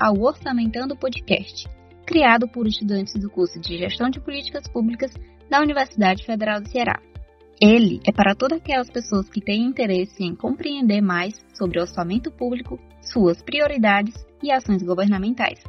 ao Orçamentando Podcast, criado por estudantes do curso de Gestão de Políticas Públicas da Universidade Federal do Ceará. Ele é para todas aquelas pessoas que têm interesse em compreender mais sobre orçamento público, suas prioridades e ações governamentais.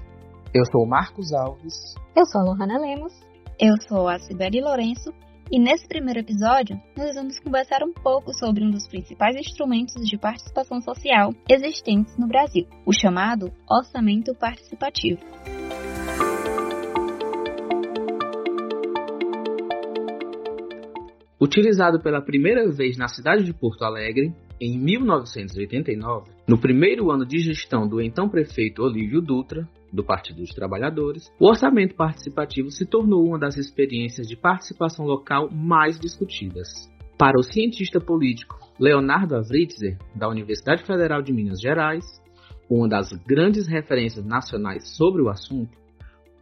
Eu sou o Marcos Alves. Eu sou a Lohana Lemos. Eu sou a Sibeli Lourenço e nesse primeiro episódio, nós vamos conversar um pouco sobre um dos principais instrumentos de participação social existentes no Brasil, o chamado orçamento participativo. Utilizado pela primeira vez na cidade de Porto Alegre, em 1989, no primeiro ano de gestão do então prefeito Olívio Dutra, do Partido dos Trabalhadores, o orçamento participativo se tornou uma das experiências de participação local mais discutidas. Para o cientista político Leonardo Avritzer, da Universidade Federal de Minas Gerais, uma das grandes referências nacionais sobre o assunto,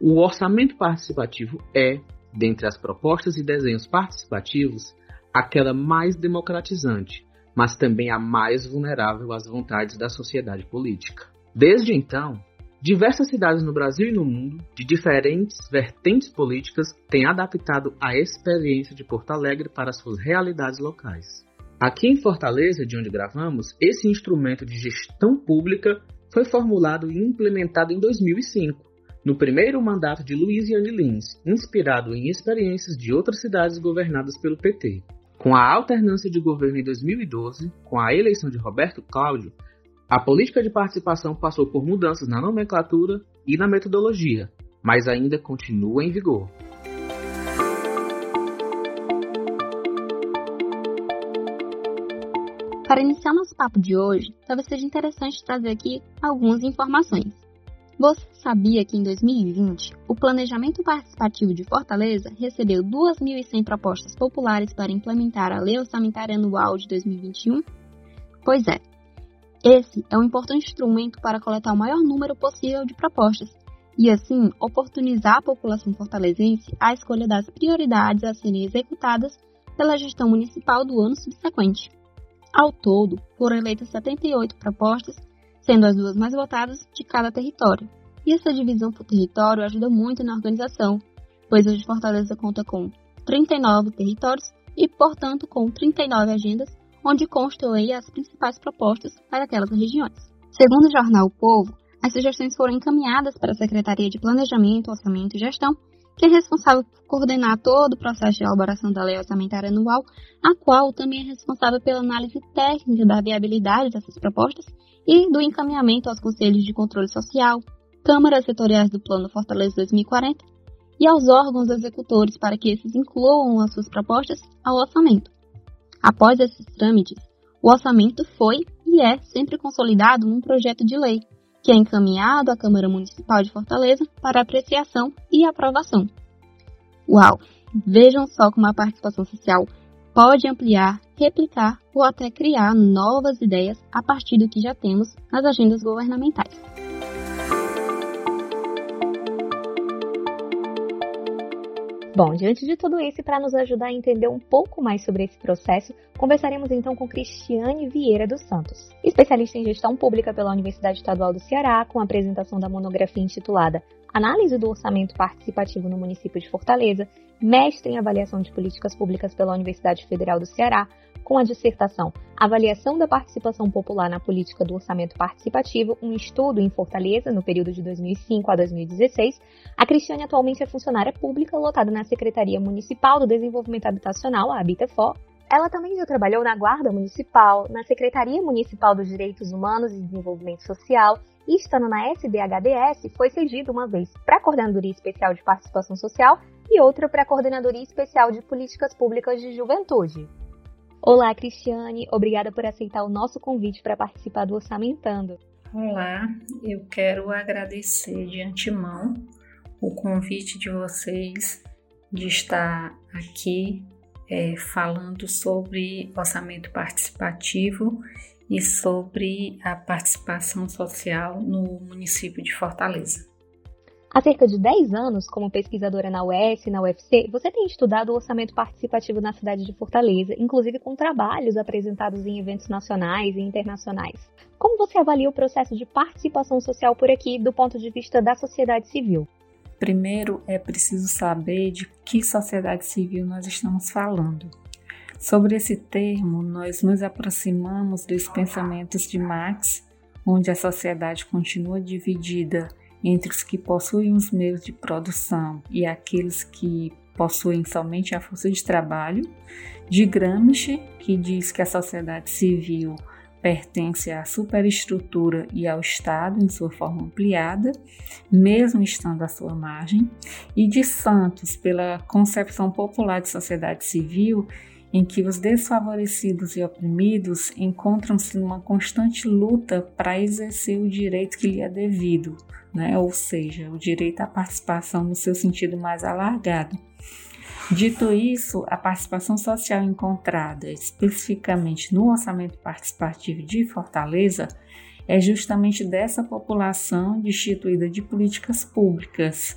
o orçamento participativo é, dentre as propostas e desenhos participativos, aquela mais democratizante, mas também a mais vulnerável às vontades da sociedade política. Desde então, Diversas cidades no Brasil e no mundo, de diferentes vertentes políticas, têm adaptado a experiência de Porto Alegre para suas realidades locais. Aqui em Fortaleza, de onde gravamos, esse instrumento de gestão pública foi formulado e implementado em 2005, no primeiro mandato de Luiz Yane Lins, inspirado em experiências de outras cidades governadas pelo PT. Com a alternância de governo em 2012, com a eleição de Roberto Cláudio, a política de participação passou por mudanças na nomenclatura e na metodologia, mas ainda continua em vigor. Para iniciar nosso papo de hoje, talvez seja interessante trazer aqui algumas informações. Você sabia que em 2020, o Planejamento Participativo de Fortaleza recebeu 2.100 propostas populares para implementar a Lei Orçamentária Anual de 2021? Pois é, esse é um importante instrumento para coletar o maior número possível de propostas e, assim, oportunizar a população fortalezense a escolha das prioridades a serem executadas pela gestão municipal do ano subsequente. Ao todo, foram eleitas 78 propostas, sendo as duas mais votadas de cada território. E essa divisão por território ajuda muito na organização, pois hoje Fortaleza conta com 39 territórios e, portanto, com 39 agendas onde constam as principais propostas para aquelas regiões. Segundo o jornal O Povo, as sugestões foram encaminhadas para a Secretaria de Planejamento, Orçamento e Gestão, que é responsável por coordenar todo o processo de elaboração da Lei Orçamentária Anual, a qual também é responsável pela análise técnica da viabilidade dessas propostas e do encaminhamento aos Conselhos de Controle Social, câmaras setoriais do Plano Fortaleza 2040 e aos órgãos executores para que esses incluam as suas propostas ao orçamento. Após esses trâmites, o orçamento foi e é sempre consolidado num projeto de lei, que é encaminhado à Câmara Municipal de Fortaleza para apreciação e aprovação. Uau! Vejam só como a participação social pode ampliar, replicar ou até criar novas ideias a partir do que já temos nas agendas governamentais. Bom, diante de tudo isso, para nos ajudar a entender um pouco mais sobre esse processo, conversaremos então com Cristiane Vieira dos Santos, especialista em gestão pública pela Universidade Estadual do Ceará, com a apresentação da monografia intitulada Análise do Orçamento Participativo no Município de Fortaleza, mestre em avaliação de políticas públicas pela Universidade Federal do Ceará, com a dissertação Avaliação da Participação Popular na Política do Orçamento Participativo, um estudo em Fortaleza no período de 2005 a 2016, a Cristiane atualmente é funcionária pública lotada na Secretaria Municipal do Desenvolvimento Habitacional, a Habitafor. Ela também já trabalhou na Guarda Municipal, na Secretaria Municipal dos Direitos Humanos e Desenvolvimento Social e, estando na SDHDS, foi cedida uma vez para a Coordenadoria Especial de Participação Social e outra para a Coordenadoria Especial de Políticas Públicas de Juventude. Olá, Cristiane, obrigada por aceitar o nosso convite para participar do Orçamentando. Olá, eu quero agradecer de antemão o convite de vocês de estar aqui é, falando sobre orçamento participativo e sobre a participação social no município de Fortaleza. Há cerca de 10 anos, como pesquisadora na UES e na UFC, você tem estudado o orçamento participativo na cidade de Fortaleza, inclusive com trabalhos apresentados em eventos nacionais e internacionais. Como você avalia o processo de participação social por aqui do ponto de vista da sociedade civil? Primeiro, é preciso saber de que sociedade civil nós estamos falando. Sobre esse termo, nós nos aproximamos dos pensamentos de Marx, onde a sociedade continua dividida entre os que possuem os meios de produção e aqueles que possuem somente a força de trabalho, de Gramsci, que diz que a sociedade civil pertence à superestrutura e ao Estado em sua forma ampliada, mesmo estando à sua margem, e de Santos, pela concepção popular de sociedade civil, em que os desfavorecidos e oprimidos encontram-se numa constante luta para exercer o direito que lhe é devido, né? ou seja, o direito à participação no seu sentido mais alargado. Dito isso, a participação social encontrada especificamente no orçamento participativo de Fortaleza é justamente dessa população destituída de políticas públicas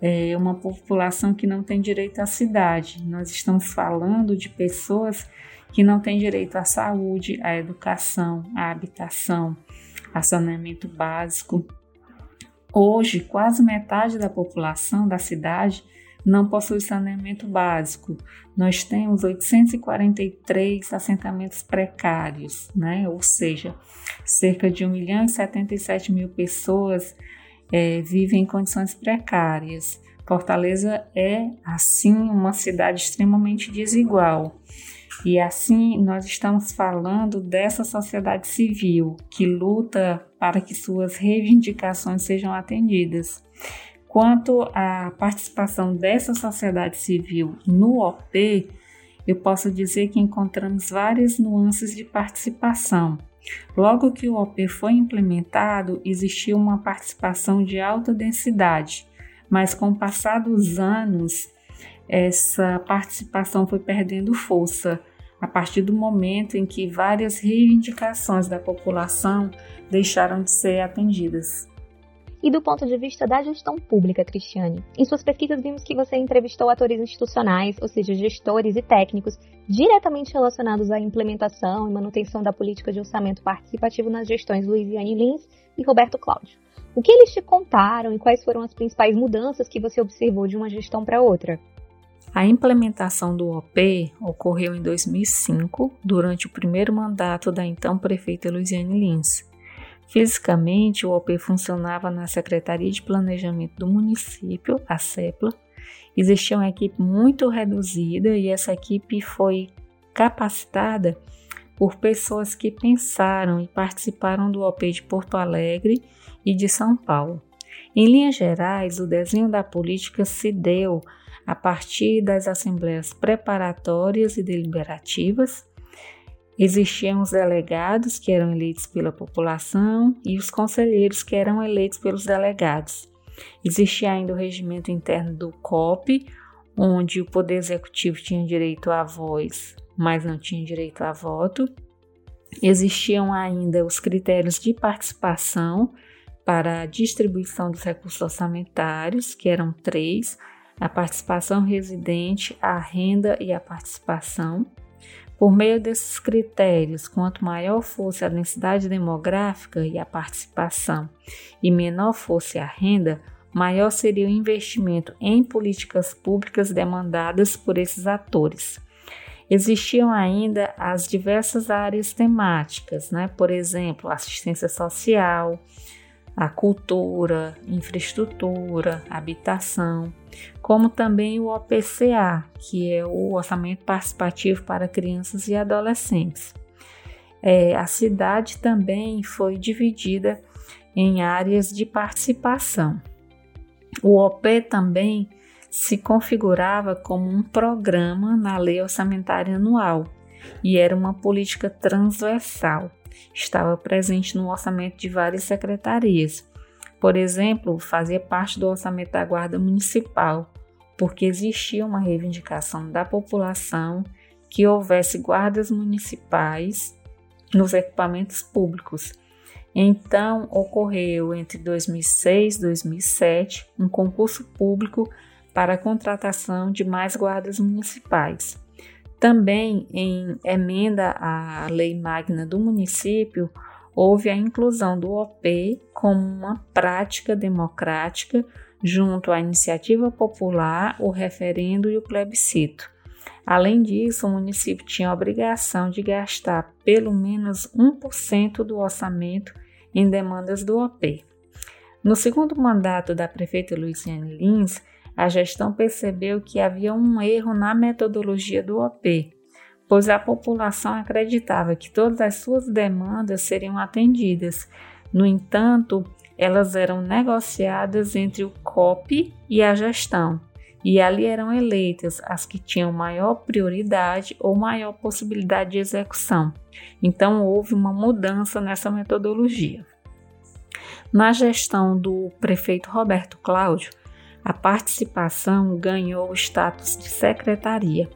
é uma população que não tem direito à cidade. Nós estamos falando de pessoas que não têm direito à saúde, à educação, à habitação, a saneamento básico. Hoje, quase metade da população da cidade não possui saneamento básico. Nós temos 843 assentamentos precários, né? ou seja, cerca de 1 milhão e 77 mil pessoas é, vivem em condições precárias. Fortaleza é, assim, uma cidade extremamente desigual. E assim, nós estamos falando dessa sociedade civil que luta para que suas reivindicações sejam atendidas. Quanto à participação dessa sociedade civil no OP, eu posso dizer que encontramos várias nuances de participação. Logo que o OP foi implementado, existiu uma participação de alta densidade, mas com o passar dos anos, essa participação foi perdendo força a partir do momento em que várias reivindicações da população deixaram de ser atendidas e do ponto de vista da gestão pública, Cristiane. Em suas pesquisas vimos que você entrevistou atores institucionais, ou seja, gestores e técnicos diretamente relacionados à implementação e manutenção da política de orçamento participativo nas gestões Luiziane Lins e Roberto Cláudio. O que eles te contaram e quais foram as principais mudanças que você observou de uma gestão para outra? A implementação do OP ocorreu em 2005, durante o primeiro mandato da então prefeita Luiziane Lins. Fisicamente, o OP funcionava na Secretaria de Planejamento do município, a CEPLA. Existia uma equipe muito reduzida e essa equipe foi capacitada por pessoas que pensaram e participaram do OP de Porto Alegre e de São Paulo. Em linhas gerais, o desenho da política se deu a partir das assembleias preparatórias e deliberativas, Existiam os delegados, que eram eleitos pela população, e os conselheiros, que eram eleitos pelos delegados. Existia ainda o regimento interno do COP, onde o Poder Executivo tinha direito à voz, mas não tinha direito a voto. Existiam ainda os critérios de participação para a distribuição dos recursos orçamentários, que eram três: a participação residente, a renda e a participação. Por meio desses critérios, quanto maior fosse a densidade demográfica e a participação e menor fosse a renda, maior seria o investimento em políticas públicas demandadas por esses atores. Existiam ainda as diversas áreas temáticas, né? por exemplo, assistência social, a cultura, infraestrutura, habitação, como também o OPCA, que é o Orçamento Participativo para Crianças e Adolescentes. É, a cidade também foi dividida em áreas de participação. O OP também se configurava como um programa na Lei Orçamentária Anual e era uma política transversal estava presente no orçamento de várias secretarias. Por exemplo, fazia parte do orçamento da Guarda Municipal, porque existia uma reivindicação da população que houvesse guardas municipais nos equipamentos públicos. Então, ocorreu entre 2006 e 2007 um concurso público para a contratação de mais guardas municipais. Também, em emenda à Lei Magna do município, houve a inclusão do OP como uma prática democrática junto à iniciativa popular, o referendo e o plebiscito. Além disso, o município tinha a obrigação de gastar pelo menos 1% do orçamento em demandas do OP. No segundo mandato da prefeita Luciane Lins, a gestão percebeu que havia um erro na metodologia do OP, pois a população acreditava que todas as suas demandas seriam atendidas. No entanto, elas eram negociadas entre o COP e a gestão, e ali eram eleitas as que tinham maior prioridade ou maior possibilidade de execução. Então houve uma mudança nessa metodologia. Na gestão do prefeito Roberto Cláudio, a participação ganhou o status de secretaria.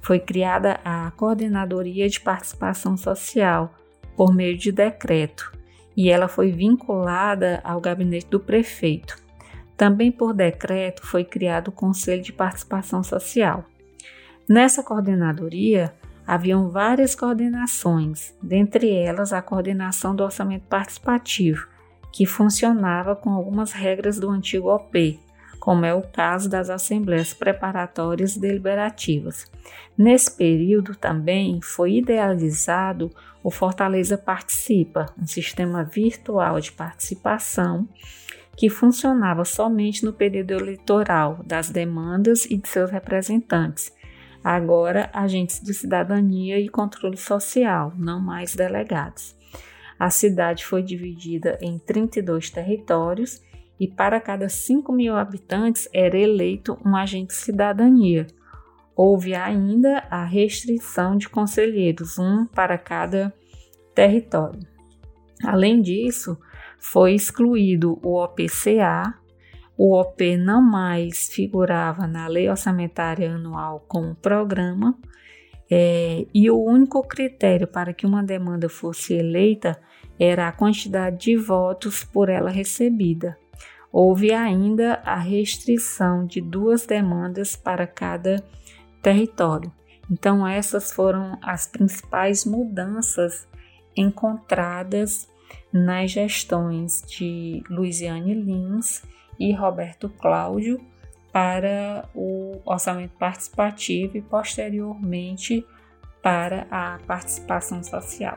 Foi criada a Coordenadoria de Participação Social por meio de decreto e ela foi vinculada ao gabinete do prefeito. Também por decreto foi criado o Conselho de Participação Social. Nessa coordenadoria haviam várias coordenações, dentre elas a coordenação do orçamento participativo, que funcionava com algumas regras do antigo OP, como é o caso das assembleias preparatórias deliberativas. Nesse período também foi idealizado o Fortaleza Participa, um sistema virtual de participação que funcionava somente no período eleitoral das demandas e de seus representantes. Agora, agentes de cidadania e controle social, não mais delegados. A cidade foi dividida em 32 territórios e para cada 5 mil habitantes era eleito um agente cidadania. Houve ainda a restrição de conselheiros, um para cada território. Além disso, foi excluído o OPCA, o OP não mais figurava na Lei Orçamentária Anual como programa, é, e o único critério para que uma demanda fosse eleita era a quantidade de votos por ela recebida. Houve ainda a restrição de duas demandas para cada território. Então, essas foram as principais mudanças encontradas nas gestões de Luiziane Lins e Roberto Cláudio para o orçamento participativo e posteriormente para a participação social.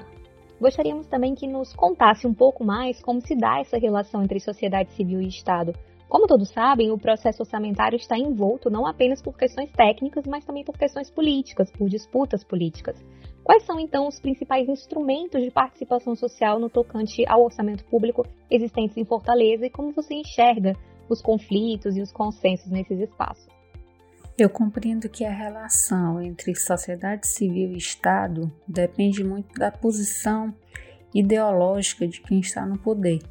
Gostaríamos também que nos contasse um pouco mais como se dá essa relação entre sociedade civil e Estado. Como todos sabem, o processo orçamentário está envolto não apenas por questões técnicas, mas também por questões políticas, por disputas políticas. Quais são então os principais instrumentos de participação social no tocante ao orçamento público existentes em Fortaleza e como você enxerga os conflitos e os consensos nesses espaços? Eu compreendo que a relação entre sociedade civil e Estado depende muito da posição ideológica de quem está no poder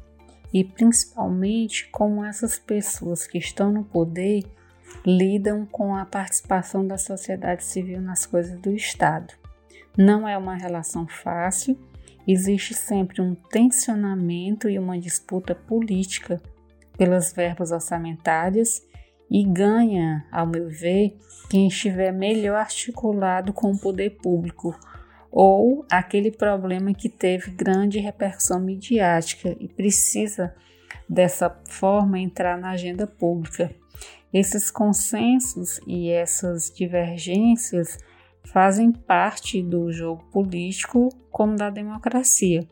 e principalmente como essas pessoas que estão no poder lidam com a participação da sociedade civil nas coisas do Estado. Não é uma relação fácil, existe sempre um tensionamento e uma disputa política pelas verbas orçamentárias e ganha, ao meu ver, quem estiver melhor articulado com o poder público ou aquele problema que teve grande repercussão midiática e precisa dessa forma entrar na agenda pública. Esses consensos e essas divergências fazem parte do jogo político como da democracia,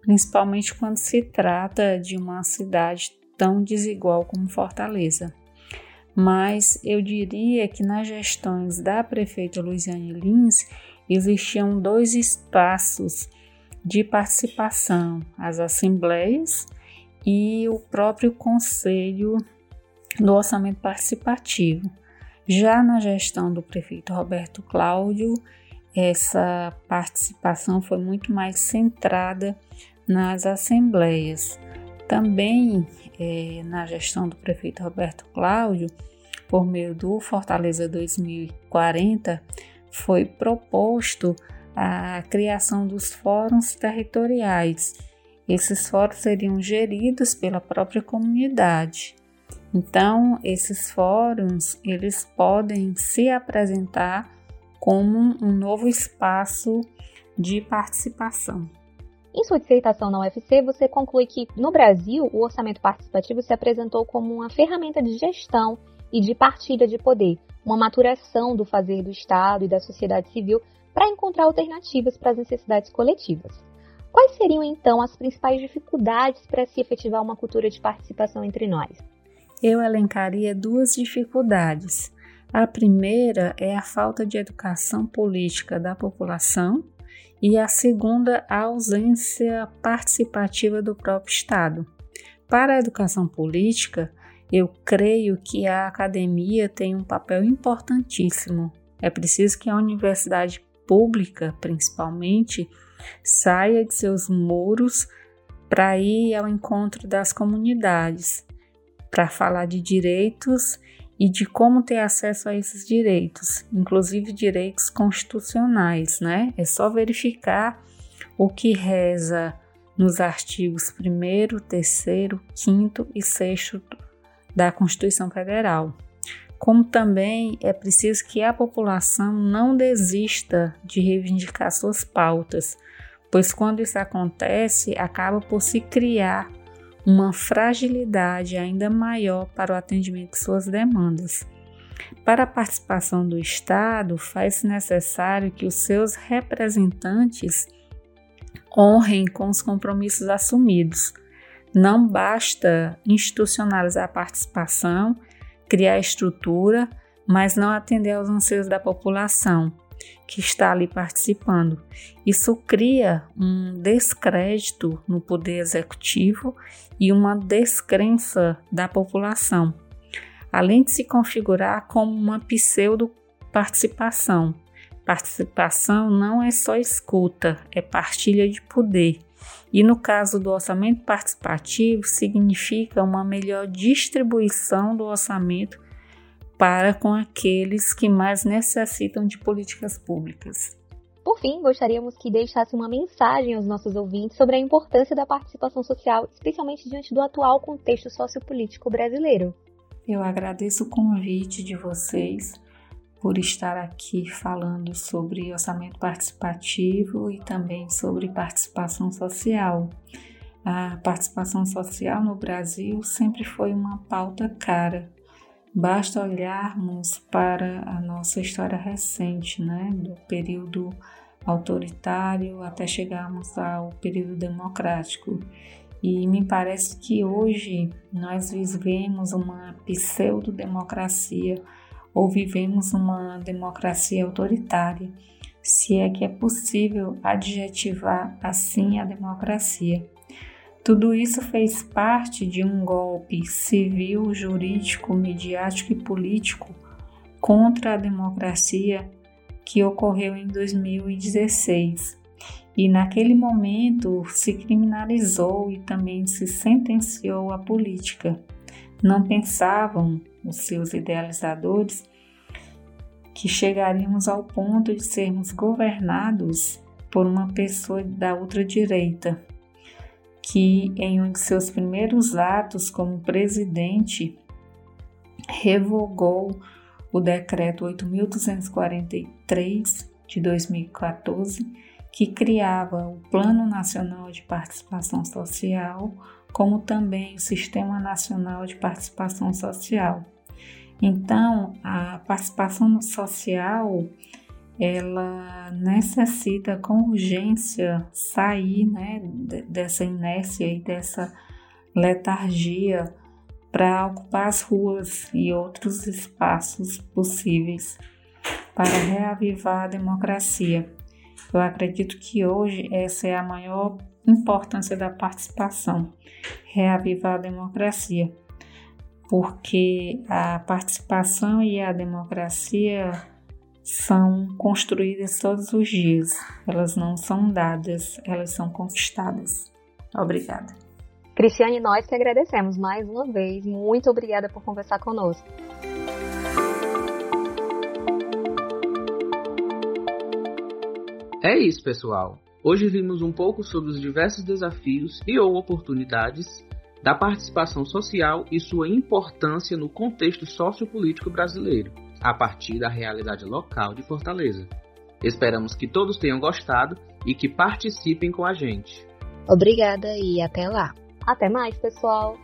principalmente quando se trata de uma cidade tão desigual como Fortaleza mas eu diria que nas gestões da prefeita Luiziane Lins existiam dois espaços de participação, as assembleias e o próprio conselho do orçamento participativo. Já na gestão do prefeito Roberto Cláudio, essa participação foi muito mais centrada nas assembleias. Também é, na gestão do prefeito Roberto Cláudio, por meio do Fortaleza 2040, foi proposto a criação dos fóruns territoriais esses fóruns seriam geridos pela própria comunidade. Então, esses fóruns, eles podem se apresentar como um novo espaço de participação. Em sua dissertação na UFC, você conclui que, no Brasil, o orçamento participativo se apresentou como uma ferramenta de gestão e de partilha de poder, uma maturação do fazer do Estado e da sociedade civil para encontrar alternativas para as necessidades coletivas. Quais seriam então as principais dificuldades para se efetivar uma cultura de participação entre nós? Eu elencaria duas dificuldades. A primeira é a falta de educação política da população e a segunda, a ausência participativa do próprio Estado. Para a educação política, eu creio que a academia tem um papel importantíssimo. É preciso que a universidade pública, principalmente, saia de seus muros para ir ao encontro das comunidades, para falar de direitos e de como ter acesso a esses direitos, inclusive direitos constitucionais, né? É só verificar o que reza nos artigos 1, 3, 5 e 6 da Constituição Federal. Como também é preciso que a população não desista de reivindicar suas pautas, pois quando isso acontece, acaba por se criar uma fragilidade ainda maior para o atendimento de suas demandas. Para a participação do Estado, faz-se necessário que os seus representantes honrem com os compromissos assumidos. Não basta institucionalizar a participação, criar estrutura, mas não atender aos anseios da população que está ali participando. Isso cria um descrédito no poder executivo e uma descrença da população, além de se configurar como uma pseudo participação. Participação não é só escuta, é partilha de poder. E no caso do orçamento participativo, significa uma melhor distribuição do orçamento para com aqueles que mais necessitam de políticas públicas. Por fim, gostaríamos que deixasse uma mensagem aos nossos ouvintes sobre a importância da participação social, especialmente diante do atual contexto sociopolítico brasileiro. Eu agradeço o convite de vocês por estar aqui falando sobre orçamento participativo e também sobre participação social. A participação social no Brasil sempre foi uma pauta cara Basta olharmos para a nossa história recente, né, do período autoritário até chegarmos ao período democrático. E me parece que hoje nós vivemos uma pseudo-democracia ou vivemos uma democracia autoritária, se é que é possível adjetivar assim a democracia. Tudo isso fez parte de um golpe civil, jurídico, midiático e político contra a democracia que ocorreu em 2016. E naquele momento se criminalizou e também se sentenciou a política. Não pensavam os seus idealizadores que chegaríamos ao ponto de sermos governados por uma pessoa da ultradireita, que em um de seus primeiros atos como presidente revogou o decreto 8243 de 2014, que criava o Plano Nacional de Participação Social, como também o Sistema Nacional de Participação Social. Então, a participação social ela necessita com urgência sair né, dessa inércia e dessa letargia para ocupar as ruas e outros espaços possíveis para reavivar a democracia. Eu acredito que hoje essa é a maior importância da participação, reavivar a democracia, porque a participação e a democracia são construídas todos os dias. Elas não são dadas, elas são conquistadas. Obrigada. Cristiane, nós que agradecemos mais uma vez. Muito obrigada por conversar conosco. É isso, pessoal. Hoje vimos um pouco sobre os diversos desafios e ou oportunidades da participação social e sua importância no contexto sociopolítico brasileiro, a partir da realidade local de Fortaleza. Esperamos que todos tenham gostado e que participem com a gente. Obrigada e até lá. Até mais, pessoal!